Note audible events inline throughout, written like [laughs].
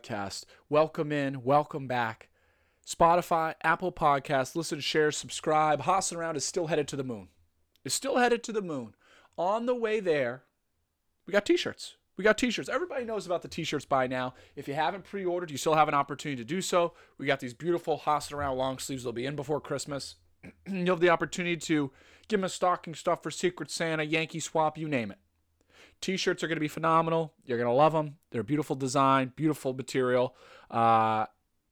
podcast. Welcome in, welcome back. Spotify, Apple Podcasts, listen, share, subscribe. Hossing around is still headed to the moon. Is still headed to the moon. On the way there, we got t-shirts. We got t-shirts. Everybody knows about the t-shirts by now. If you haven't pre-ordered, you still have an opportunity to do so. We got these beautiful Hossing around long sleeves. They'll be in before Christmas. [clears throat] You'll have the opportunity to give them a stocking stuff for Secret Santa, Yankee Swap, you name it. T-shirts are going to be phenomenal. You're going to love them. They're a beautiful design, beautiful material, uh,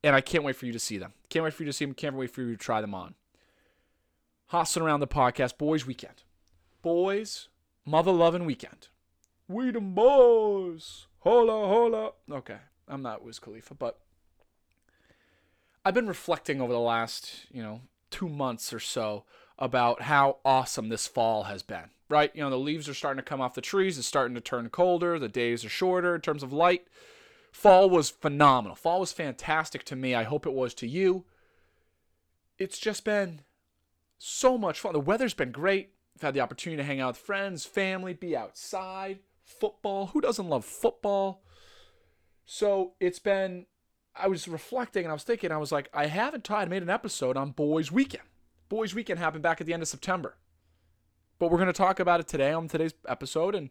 and I can't wait for you to see them. Can't wait for you to see them. Can't wait for you to try them on. Hossing around the podcast, boys weekend, boys mother loving weekend. We them boys, hola hola. Okay, I'm not Wiz Khalifa, but I've been reflecting over the last you know two months or so about how awesome this fall has been right? You know, the leaves are starting to come off the trees. It's starting to turn colder. The days are shorter in terms of light. Fall was phenomenal. Fall was fantastic to me. I hope it was to you. It's just been so much fun. The weather's been great. I've had the opportunity to hang out with friends, family, be outside, football. Who doesn't love football? So it's been, I was reflecting and I was thinking, I was like, I haven't tried, made an episode on Boys Weekend. Boys Weekend happened back at the end of September. But we're going to talk about it today on today's episode. And,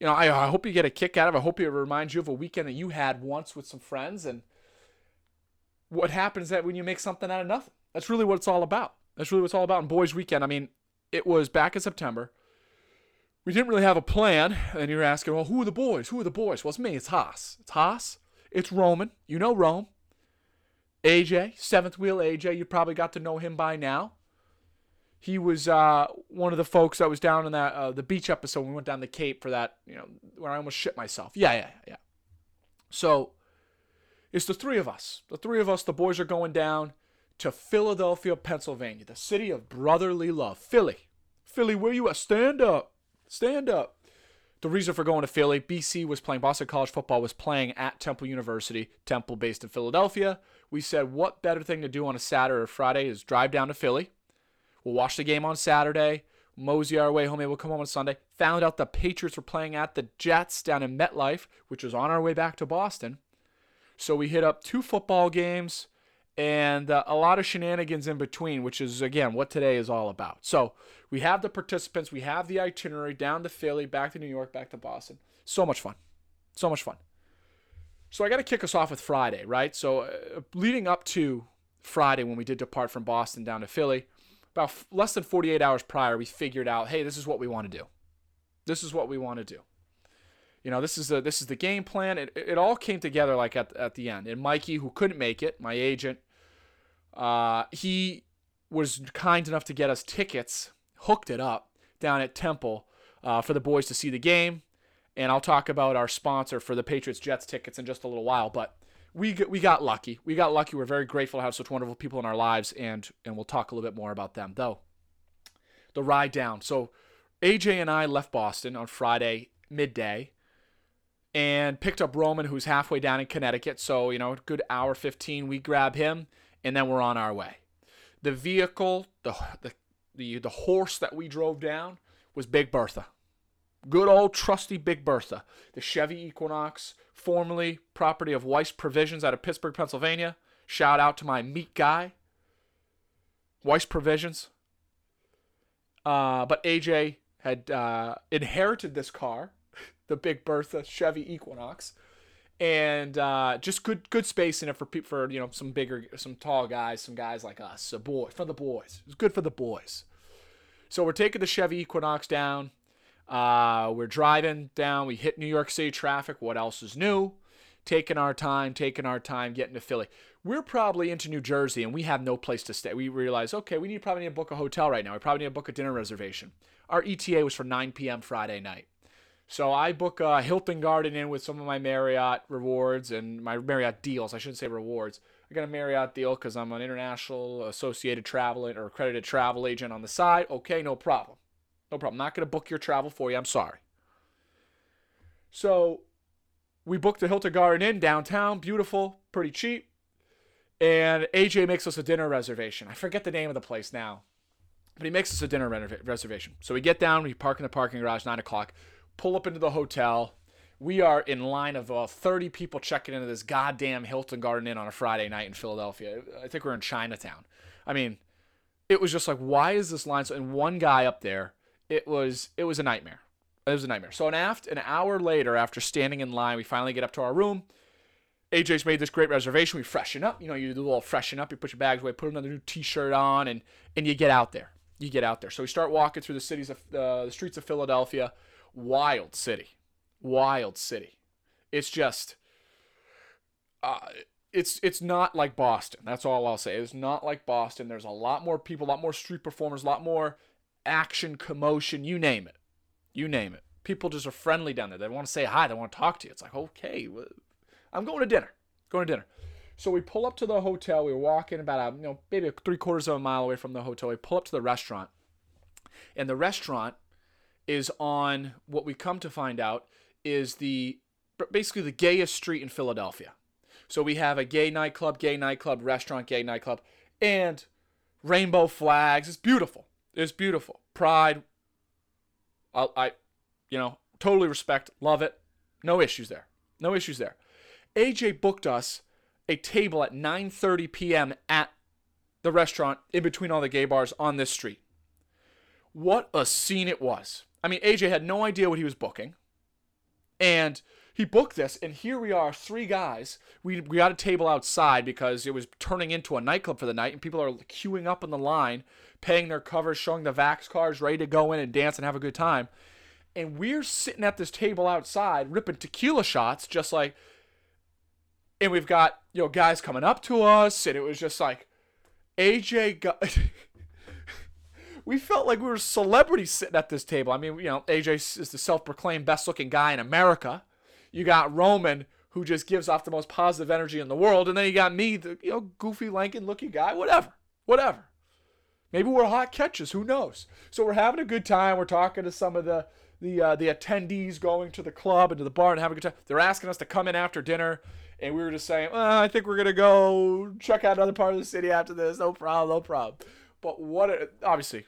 you know, I, I hope you get a kick out of it. I hope it reminds you of a weekend that you had once with some friends. And what happens that when you make something out of nothing? That's really what it's all about. That's really what it's all about in Boys Weekend. I mean, it was back in September. We didn't really have a plan. And you're asking, well, who are the boys? Who are the boys? Well, it's me. It's Haas. It's Haas. It's Roman. You know Rome. AJ, seventh wheel AJ. You probably got to know him by now. He was uh, one of the folks that was down in that uh, the beach episode. We went down the Cape for that, you know, where I almost shit myself. Yeah, yeah, yeah. So it's the three of us. The three of us. The boys are going down to Philadelphia, Pennsylvania, the city of brotherly love. Philly, Philly, where you at? Stand up, stand up. The reason for going to Philly, BC was playing, Boston College football was playing at Temple University, Temple based in Philadelphia. We said, what better thing to do on a Saturday or Friday is drive down to Philly We'll watch the game on Saturday, mosey our way home. Maybe we'll come home on Sunday. Found out the Patriots were playing at the Jets down in MetLife, which was on our way back to Boston. So we hit up two football games and uh, a lot of shenanigans in between, which is, again, what today is all about. So we have the participants, we have the itinerary down to Philly, back to New York, back to Boston. So much fun. So much fun. So I got to kick us off with Friday, right? So uh, leading up to Friday when we did depart from Boston down to Philly, about f- less than 48 hours prior, we figured out, hey, this is what we want to do. This is what we want to do. You know, this is the this is the game plan. It, it all came together like at, at the end. And Mikey, who couldn't make it, my agent, uh, he was kind enough to get us tickets, hooked it up down at Temple uh, for the boys to see the game. And I'll talk about our sponsor for the Patriots Jets tickets in just a little while. But we we got lucky. We got lucky. We're very grateful to have such wonderful people in our lives, and and we'll talk a little bit more about them though. The ride down. So AJ and I left Boston on Friday midday, and picked up Roman, who's halfway down in Connecticut. So you know, good hour fifteen. We grab him, and then we're on our way. The vehicle, the the the, the horse that we drove down was Big Bertha. Good old trusty Big Bertha, the Chevy Equinox, formerly property of Weiss Provisions out of Pittsburgh, Pennsylvania. Shout out to my meat guy, Weiss Provisions. Uh, but AJ had uh, inherited this car, [laughs] the Big Bertha Chevy Equinox, and uh, just good good space in it for for you know some bigger, some tall guys, some guys like us, a boy for the boys. It's good for the boys. So we're taking the Chevy Equinox down uh, we're driving down. We hit New York City traffic. What else is new? Taking our time, taking our time, getting to Philly. We're probably into New Jersey and we have no place to stay. We realize, okay, we need probably need to book a hotel right now. We probably need to book a dinner reservation. Our ETA was for 9 p.m. Friday night. So I book a Hilton Garden Inn with some of my Marriott rewards and my Marriott deals. I shouldn't say rewards. I got a Marriott deal because I'm an international associated travel or accredited travel agent on the side. Okay, no problem. No problem. Not going to book your travel for you. I'm sorry. So we booked the Hilton Garden Inn downtown. Beautiful, pretty cheap. And AJ makes us a dinner reservation. I forget the name of the place now, but he makes us a dinner reservation. So we get down, we park in the parking garage, 9 o'clock, pull up into the hotel. we are in line of uh, 30 people checking into this goddamn Hilton Garden Inn on a Friday night in Philadelphia. I think we're in Chinatown. I mean, it was just like, why is this line so? And one guy up there, it was it was a nightmare. It was a nightmare. So an aft an hour later, after standing in line, we finally get up to our room. AJ's made this great reservation. We freshen up. You know, you do a little freshen up. You put your bags away, put another new T-shirt on, and and you get out there. You get out there. So we start walking through the cities of uh, the streets of Philadelphia. Wild city, wild city. It's just, uh, it's it's not like Boston. That's all I'll say. It's not like Boston. There's a lot more people, a lot more street performers, a lot more action, commotion. You name it. You name it. People just are friendly down there. They want to say hi. They want to talk to you. It's like okay, I'm going to dinner. Going to dinner. So we pull up to the hotel. We are walking about a, you know maybe three quarters of a mile away from the hotel. We pull up to the restaurant, and the restaurant is on what we come to find out is the basically the gayest street in Philadelphia. So we have a gay nightclub, gay nightclub, restaurant, gay nightclub, and rainbow flags. It's beautiful. It's beautiful. Pride. I, I you know, totally respect, love it. No issues there. No issues there. AJ booked us a table at 9:30 p.m. at the restaurant in between all the gay bars on this street. What a scene it was. I mean, AJ had no idea what he was booking. And he booked this, and here we are, three guys. We, we got a table outside because it was turning into a nightclub for the night, and people are queuing up in the line, paying their covers, showing the Vax cards, ready to go in and dance and have a good time. And we're sitting at this table outside, ripping tequila shots, just like and we've got you know guys coming up to us, and it was just like AJ got. [laughs] we felt like we were celebrities sitting at this table. I mean, you know, AJ is the self-proclaimed best-looking guy in America. You got Roman, who just gives off the most positive energy in the world, and then you got me, the you know goofy, lanky-looking guy. Whatever, whatever. Maybe we're hot catches. Who knows? So we're having a good time. We're talking to some of the the uh, the attendees going to the club and to the bar and having a good time. They're asking us to come in after dinner and we were just saying, well, I think we're gonna go check out another part of the city after this. No problem, no problem. But what? A, obviously,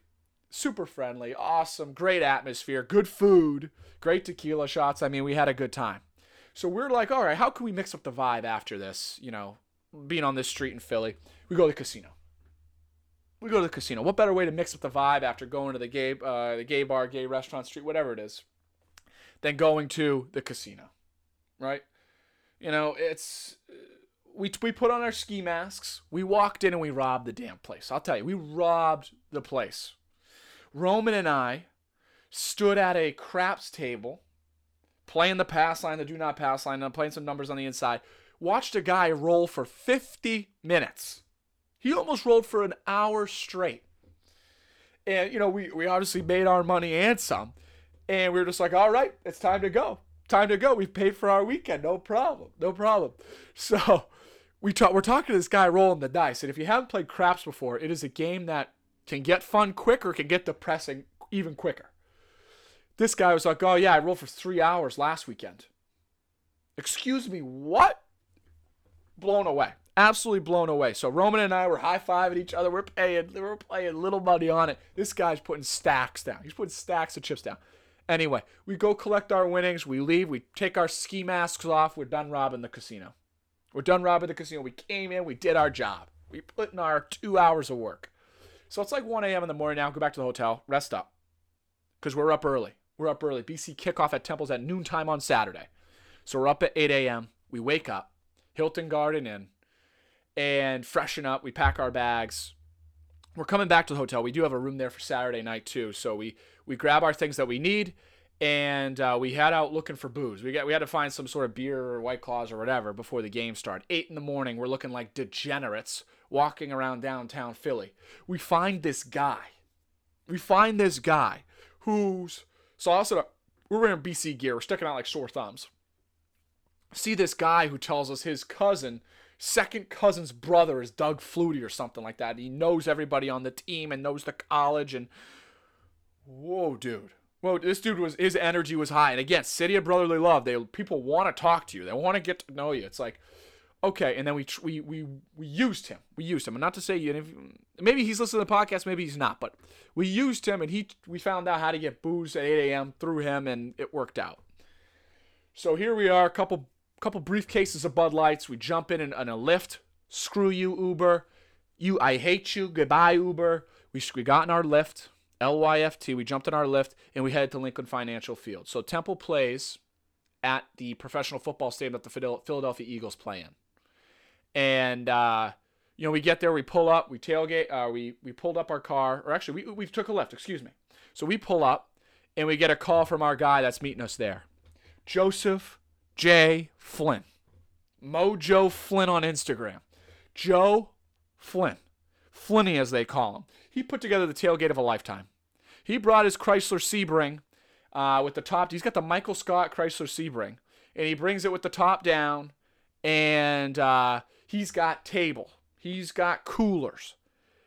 super friendly, awesome, great atmosphere, good food, great tequila shots. I mean, we had a good time. So we're like, all right, how can we mix up the vibe after this? You know, being on this street in Philly, we go to the casino. We go to the casino. What better way to mix up the vibe after going to the gay, uh, the gay bar, gay restaurant, street, whatever it is, than going to the casino, right? You know, it's we we put on our ski masks. We walked in and we robbed the damn place. I'll tell you, we robbed the place. Roman and I stood at a craps table, playing the pass line, the do not pass line, and I'm playing some numbers on the inside. Watched a guy roll for 50 minutes. He almost rolled for an hour straight. And you know, we we obviously made our money and some. And we were just like, all right, it's time to go time to go. We've paid for our weekend. No problem. No problem. So we talk, we're talking to this guy rolling the dice. And if you haven't played craps before, it is a game that can get fun quicker, can get depressing even quicker. This guy was like, oh, yeah, I rolled for three hours last weekend. Excuse me, what? Blown away. Absolutely blown away. So Roman and I were high fiving each other. We're paying, we're playing little money on it. This guy's putting stacks down. He's putting stacks of chips down. Anyway, we go collect our winnings. We leave. We take our ski masks off. We're done robbing the casino. We're done robbing the casino. We came in. We did our job. We put in our two hours of work. So it's like 1 a.m. in the morning now. Go back to the hotel. Rest up. Because we're up early. We're up early. BC kickoff at Temples at noontime on Saturday. So we're up at 8 a.m. We wake up. Hilton Garden Inn. And freshen up. We pack our bags. We're coming back to the hotel. We do have a room there for Saturday night too. So we we grab our things that we need and uh, we head out looking for booze. We got we had to find some sort of beer or white claws or whatever before the game started. Eight in the morning, we're looking like degenerates walking around downtown Philly. We find this guy. We find this guy who's so also we're wearing BC gear. We're sticking out like sore thumbs. See this guy who tells us his cousin, second cousin's brother is Doug Flutie or something like that. He knows everybody on the team and knows the college and whoa, dude. Whoa, this dude was his energy was high. And again, city of brotherly love. They people want to talk to you. They want to get to know you. It's like, okay. And then we we we we used him. We used him. And not to say you. Maybe he's listening to the podcast. Maybe he's not. But we used him, and he we found out how to get booze at 8 a.m. through him, and it worked out. So here we are, a couple couple briefcases of Bud Lights. We jump in in, a Lyft. Screw you, Uber. You, I hate you. Goodbye, Uber. We we got in our lift, LYFT. We jumped in our Lyft and we headed to Lincoln Financial Field. So Temple plays at the professional football stadium that the Philadelphia Eagles play in. And uh, you know, we get there, we pull up, we tailgate, uh, we we pulled up our car, or actually, we we took a left. Excuse me. So we pull up, and we get a call from our guy that's meeting us there, Joseph J. Flynn, Mojo Flynn on Instagram, Joe Flynn, Flinny as they call him. He put together the tailgate of a lifetime. He brought his Chrysler Sebring uh, with the top. He's got the Michael Scott Chrysler Sebring, and he brings it with the top down, and uh, he's got table, he's got coolers,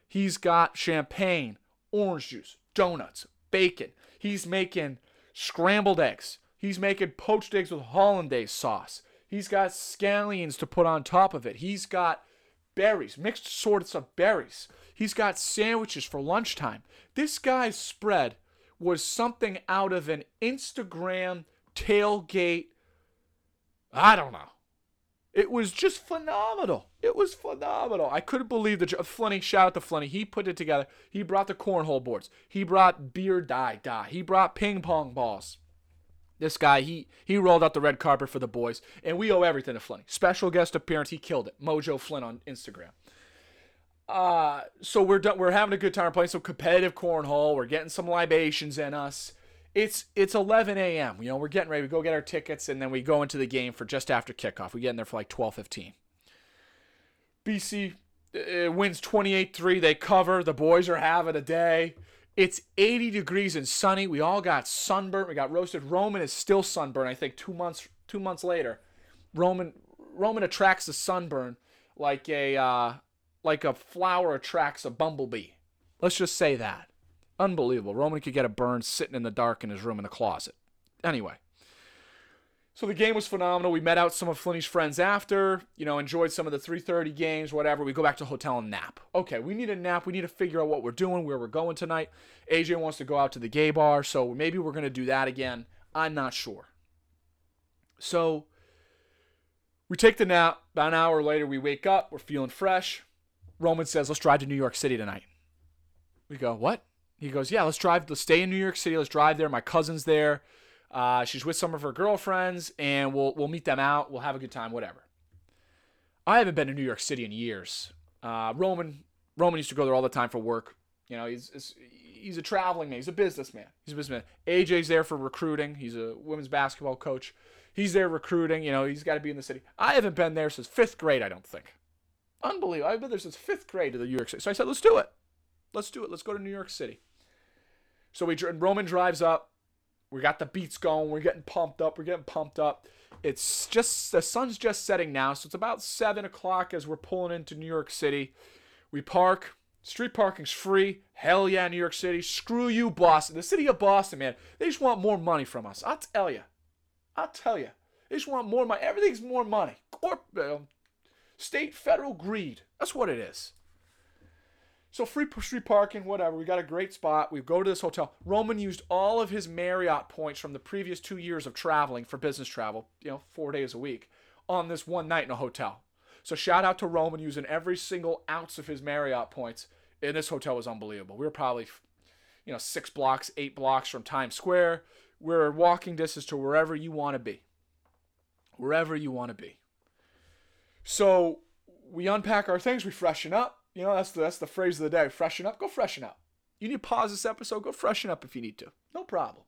he's got champagne, orange juice, donuts, bacon. He's making scrambled eggs. He's making poached eggs with hollandaise sauce. He's got scallions to put on top of it. He's got berries, mixed sorts of berries. He's got sandwiches for lunchtime. This guy's spread was something out of an Instagram tailgate. I don't know. It was just phenomenal. It was phenomenal. I couldn't believe the Flinny. Shout out to Flinny. He put it together. He brought the cornhole boards. He brought beer die die. He brought ping pong balls. This guy, he he rolled out the red carpet for the boys, and we owe everything to Flinny. Special guest appearance, he killed it. Mojo Flynn on Instagram. Uh, so we're done. We're having a good time playing some competitive cornhole. We're getting some libations in us. It's it's 11 a.m. You know, we're getting ready. We go get our tickets, and then we go into the game for just after kickoff. We get in there for like 12:15. BC uh, wins 28-3. They cover. The boys are having a day. It's 80 degrees and sunny. We all got sunburnt. We got roasted. Roman is still sunburned. I think two months two months later, Roman Roman attracts the sunburn like a uh, like a flower attracts a bumblebee. Let's just say that. Unbelievable. Roman could get a burn sitting in the dark in his room in a closet. Anyway. So the game was phenomenal. We met out some of Flinny's friends after, you know, enjoyed some of the 3:30 games, whatever. We go back to hotel and nap. Okay, we need a nap. We need to figure out what we're doing, where we're going tonight. AJ wants to go out to the gay bar, so maybe we're going to do that again. I'm not sure. So we take the nap. About an hour later, we wake up. We're feeling fresh. Roman says, "Let's drive to New York City tonight." We go, "What?" He goes, "Yeah, let's drive. Let's stay in New York City. Let's drive there. My cousin's there." Uh, she's with some of her girlfriends, and we'll we'll meet them out. We'll have a good time, whatever. I haven't been to New York City in years. Uh, Roman Roman used to go there all the time for work. You know, he's, he's he's a traveling man. He's a businessman. He's a businessman. AJ's there for recruiting. He's a women's basketball coach. He's there recruiting. You know, he's got to be in the city. I haven't been there since fifth grade. I don't think. Unbelievable. I've been there since fifth grade to the New York City. So I said, let's do it. Let's do it. Let's go to New York City. So we Roman drives up. We got the beats going. We're getting pumped up. We're getting pumped up. It's just the sun's just setting now, so it's about seven o'clock as we're pulling into New York City. We park. Street parking's free. Hell yeah, New York City. Screw you, Boston. The city of Boston, man. They just want more money from us. I'll tell you. I'll tell you. They just want more money. Everything's more money. Corp, uh, state, federal greed. That's what it is. So free street parking, whatever. We got a great spot. We go to this hotel. Roman used all of his Marriott points from the previous two years of traveling for business travel, you know, four days a week, on this one night in a hotel. So shout out to Roman using every single ounce of his Marriott points. And this hotel was unbelievable. We were probably, you know, six blocks, eight blocks from Times Square. We're walking distance to wherever you want to be. Wherever you want to be. So we unpack our things, we freshen up you know, that's the, that's the phrase of the day. Freshen up. Go freshen up. You need to pause this episode. Go freshen up if you need to. No problem.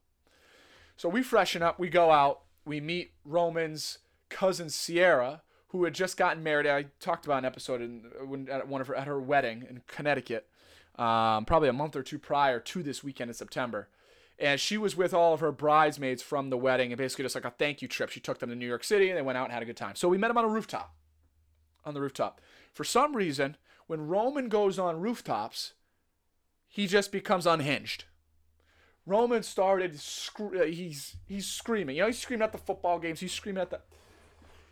So we freshen up. We go out. We meet Roman's cousin Sierra, who had just gotten married. I talked about an episode in, when, at one of her at her wedding in Connecticut, um, probably a month or two prior to this weekend in September. And she was with all of her bridesmaids from the wedding, and basically just like a thank you trip. She took them to New York City, and they went out and had a good time. So we met him on a rooftop. On the rooftop. For some reason, when Roman goes on rooftops, he just becomes unhinged. Roman started uh, he's he's screaming. You know, he's screaming at the football games. He's screaming at the.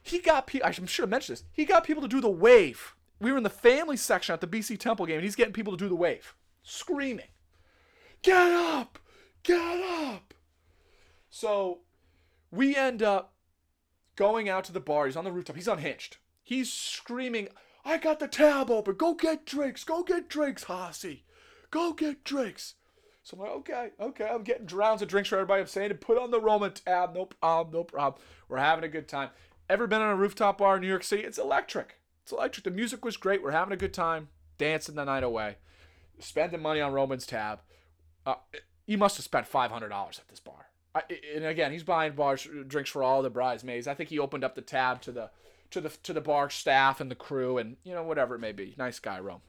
He got people. I should have mentioned this. He got people to do the wave. We were in the family section at the BC Temple game, and he's getting people to do the wave, screaming, "Get up! Get up!" So we end up going out to the bar. He's on the rooftop. He's unhinged. He's screaming, I got the tab open. Go get drinks. Go get drinks, Hossie. Go get drinks. So I'm like, okay, okay. I'm getting rounds of drinks for everybody. I'm saying to put on the Roman tab. No problem, no problem. We're having a good time. Ever been on a rooftop bar in New York City? It's electric. It's electric. The music was great. We're having a good time, dancing the night away, spending money on Roman's tab. Uh, he must have spent $500 at this bar. I, and again, he's buying bars drinks for all the bridesmaids. I think he opened up the tab to the to the to the bar staff and the crew and you know whatever it may be. Nice guy, Rome.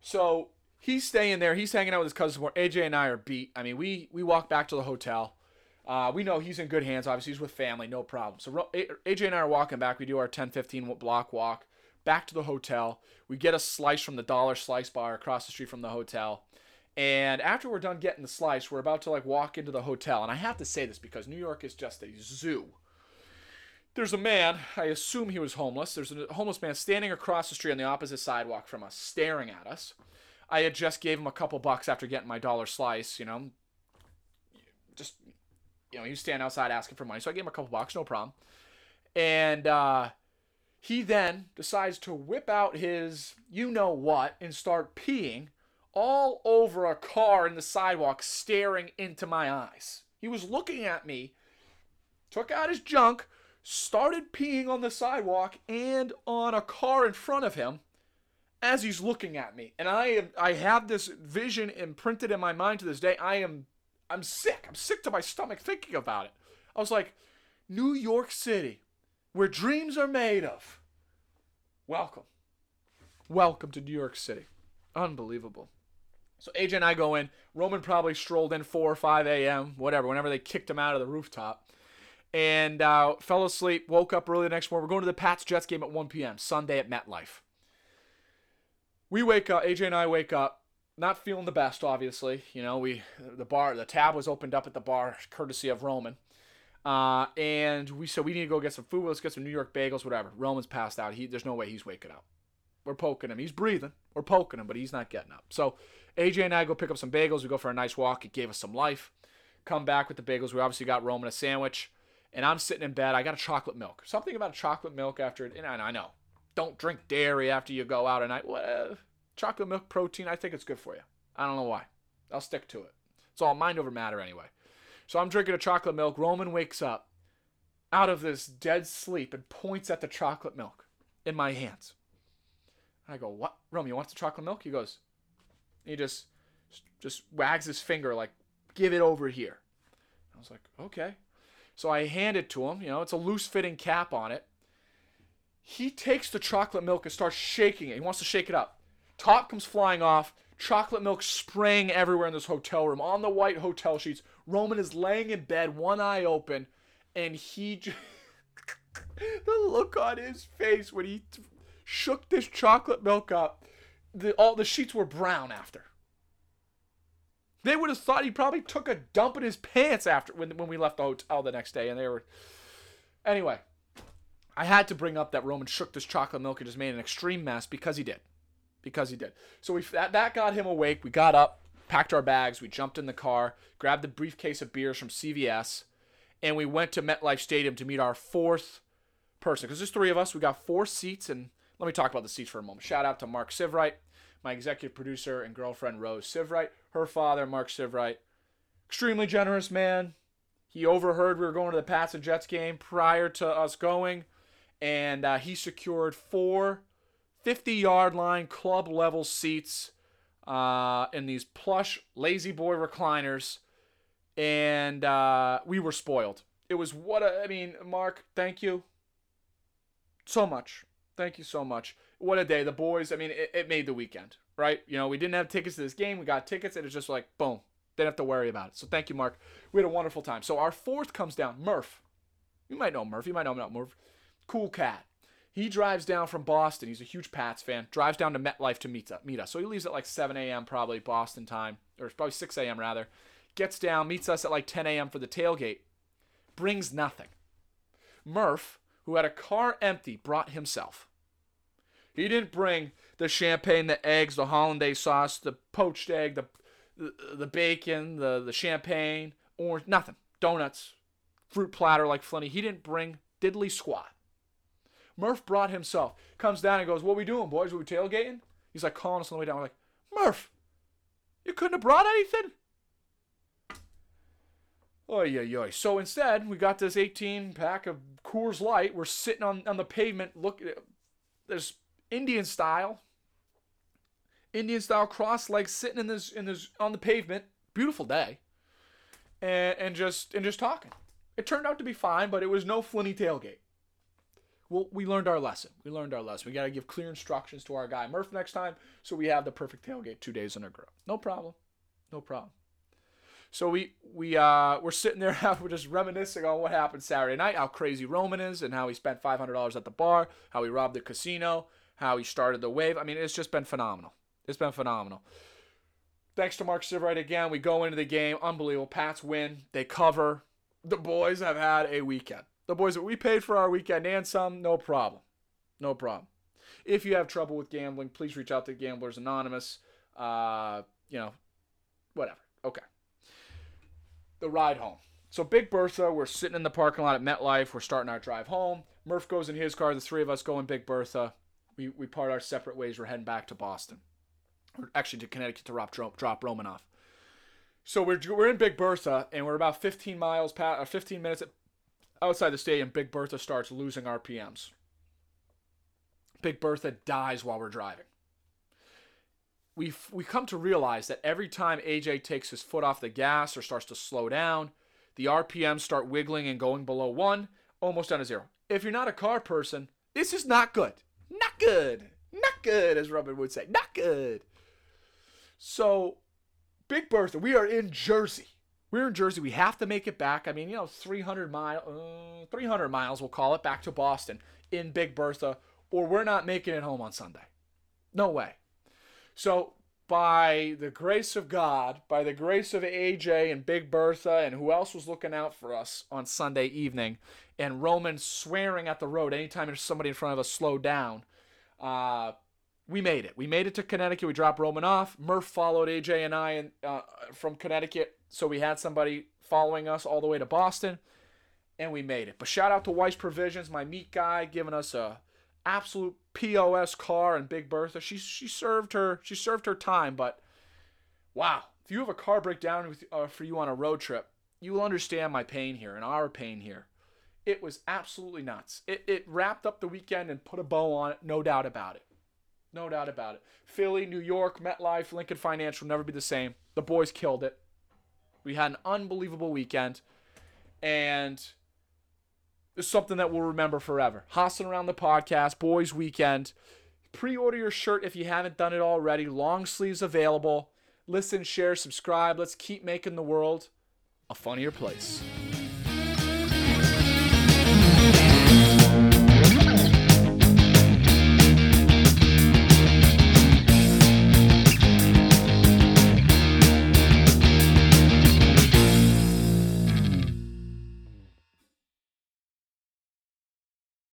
So he's staying there. He's hanging out with his cousin. Where AJ and I are beat. I mean, we we walk back to the hotel. Uh, we know he's in good hands. Obviously, he's with family, no problem. So AJ and I are walking back. We do our 10, 15 block walk back to the hotel. We get a slice from the Dollar Slice bar across the street from the hotel. And after we're done getting the slice, we're about to like walk into the hotel. And I have to say this because New York is just a zoo. There's a man, I assume he was homeless. There's a homeless man standing across the street on the opposite sidewalk from us, staring at us. I had just gave him a couple bucks after getting my dollar slice, you know. Just, you know, he was standing outside asking for money. So I gave him a couple bucks, no problem. And uh, he then decides to whip out his you know what and start peeing all over a car in the sidewalk, staring into my eyes. He was looking at me, took out his junk, started peeing on the sidewalk and on a car in front of him as he's looking at me. And I am I have this vision imprinted in my mind to this day. I am I'm sick. I'm sick to my stomach thinking about it. I was like, New York City, where dreams are made of. Welcome. Welcome to New York City. Unbelievable. So AJ and I go in. Roman probably strolled in 4 or 5 a.m., whatever, whenever they kicked him out of the rooftop and uh, fell asleep. Woke up early the next morning. We're going to the Pats Jets game at 1 p.m. Sunday at MetLife. We wake up. AJ and I wake up, not feeling the best. Obviously, you know we the bar the tab was opened up at the bar courtesy of Roman. Uh, and we said we need to go get some food. Let's get some New York bagels, whatever. Roman's passed out. He there's no way he's waking up. We're poking him. He's breathing. We're poking him, but he's not getting up. So AJ and I go pick up some bagels. We go for a nice walk. It gave us some life. Come back with the bagels. We obviously got Roman a sandwich and I'm sitting in bed. I got a chocolate milk. Something about a chocolate milk after, it. and I know, don't drink dairy after you go out at night. Well, chocolate milk protein, I think it's good for you. I don't know why. I'll stick to it. It's all mind over matter anyway. So I'm drinking a chocolate milk. Roman wakes up out of this dead sleep and points at the chocolate milk in my hands. I go, "What, Roman? You want the chocolate milk?" He goes. He just just wags his finger like, "Give it over here." I was like, "Okay." So I hand it to him. You know, it's a loose fitting cap on it. He takes the chocolate milk and starts shaking it. He wants to shake it up. Top comes flying off. Chocolate milk spraying everywhere in this hotel room on the white hotel sheets. Roman is laying in bed, one eye open, and he. Just, [laughs] the look on his face when he t- shook this chocolate milk up, the, all the sheets were brown after. They would have thought he probably took a dump in his pants after when, when we left the hotel the next day, and they were. Anyway, I had to bring up that Roman shook this chocolate milk and just made an extreme mess because he did, because he did. So we that, that got him awake. We got up, packed our bags, we jumped in the car, grabbed the briefcase of beers from CVS, and we went to MetLife Stadium to meet our fourth person. Because there's three of us, we got four seats, and let me talk about the seats for a moment. Shout out to Mark Sivright, my executive producer and girlfriend Rose Sivright her father, Mark Sivright. Extremely generous man. He overheard we were going to the Pats and Jets game prior to us going, and uh, he secured four 50 yard line club level seats uh, in these plush La-Z-Boy recliners, and uh, we were spoiled. It was what a, I mean, Mark, thank you so much. Thank you so much. What a day. The boys, I mean, it, it made the weekend right? You know, we didn't have tickets to this game. We got tickets, and it's just like, boom. Didn't have to worry about it. So thank you, Mark. We had a wonderful time. So our fourth comes down. Murph. You might know Murph. You might know him, not Murph. Cool cat. He drives down from Boston. He's a huge Pats fan. Drives down to MetLife to meet, meet us. So he leaves at like 7 a.m. probably Boston time, or probably 6 a.m. rather. Gets down, meets us at like 10 a.m. for the tailgate. Brings nothing. Murph, who had a car empty, brought himself. He didn't bring the champagne, the eggs, the hollandaise sauce, the poached egg, the the, the bacon, the the champagne, orange, nothing. Donuts, fruit platter like Flinny. He didn't bring Diddly squat. Murph brought himself. Comes down and goes, What we doing, boys? Are we tailgating? He's like calling us on the way down. We're like, Murph, you couldn't have brought anything? Oh yeah, yeah. So instead, we got this 18 pack of Coors Light. We're sitting on, on the pavement. Look, there's Indian style, Indian style cross legs sitting in this in this on the pavement. Beautiful day, and and just and just talking. It turned out to be fine, but it was no flinny tailgate. Well, we learned our lesson. We learned our lesson. We got to give clear instructions to our guy Murph next time, so we have the perfect tailgate two days in a row. No problem. No problem. So we we uh we're sitting there, [laughs] we're just reminiscing on what happened Saturday night, how crazy Roman is, and how he spent five hundred dollars at the bar, how he robbed the casino, how he started the wave. I mean, it's just been phenomenal. It's been phenomenal. Thanks to Mark Sivright again. We go into the game, unbelievable. Pats win. They cover. The boys have had a weekend. The boys that we paid for our weekend and some, no problem, no problem. If you have trouble with gambling, please reach out to Gamblers Anonymous. Uh, you know, whatever. Okay the ride home. So Big Bertha, we're sitting in the parking lot at MetLife. We're starting our drive home. Murph goes in his car. The three of us go in Big Bertha. We, we part our separate ways. We're heading back to Boston, or actually to Connecticut to drop drop Roman off. So we're we're in Big Bertha, and we're about 15 miles past, or uh, 15 minutes outside the stadium. Big Bertha starts losing RPMs. Big Bertha dies while we're driving we we come to realize that every time AJ takes his foot off the gas or starts to slow down, the RPMs start wiggling and going below one, almost down to zero. If you're not a car person, this is not good. Not good. Not good, as Robin would say. Not good. So, Big Bertha, we are in Jersey. We're in Jersey. We have to make it back. I mean, you know, 300 mile, uh, 300 miles, we'll call it, back to Boston in Big Bertha, or we're not making it home on Sunday. No way. So, by the grace of God, by the grace of AJ and Big Bertha and who else was looking out for us on Sunday evening, and Roman swearing at the road anytime there's somebody in front of us slow down, uh, we made it. We made it to Connecticut. We dropped Roman off. Murph followed AJ and I in, uh, from Connecticut, so we had somebody following us all the way to Boston, and we made it. But shout out to Weiss Provisions, my meat guy, giving us a absolute POS car and Big Bertha. She she served her she served her time, but wow, if you have a car breakdown with, uh, for you on a road trip, you will understand my pain here and our pain here. It was absolutely nuts. It it wrapped up the weekend and put a bow on it, no doubt about it. No doubt about it. Philly, New York, MetLife, Lincoln Financial will never be the same. The boys killed it. We had an unbelievable weekend. And it's something that we'll remember forever. Hossing around the podcast, boys weekend. Pre-order your shirt if you haven't done it already. Long sleeves available. Listen, share, subscribe. Let's keep making the world a funnier place.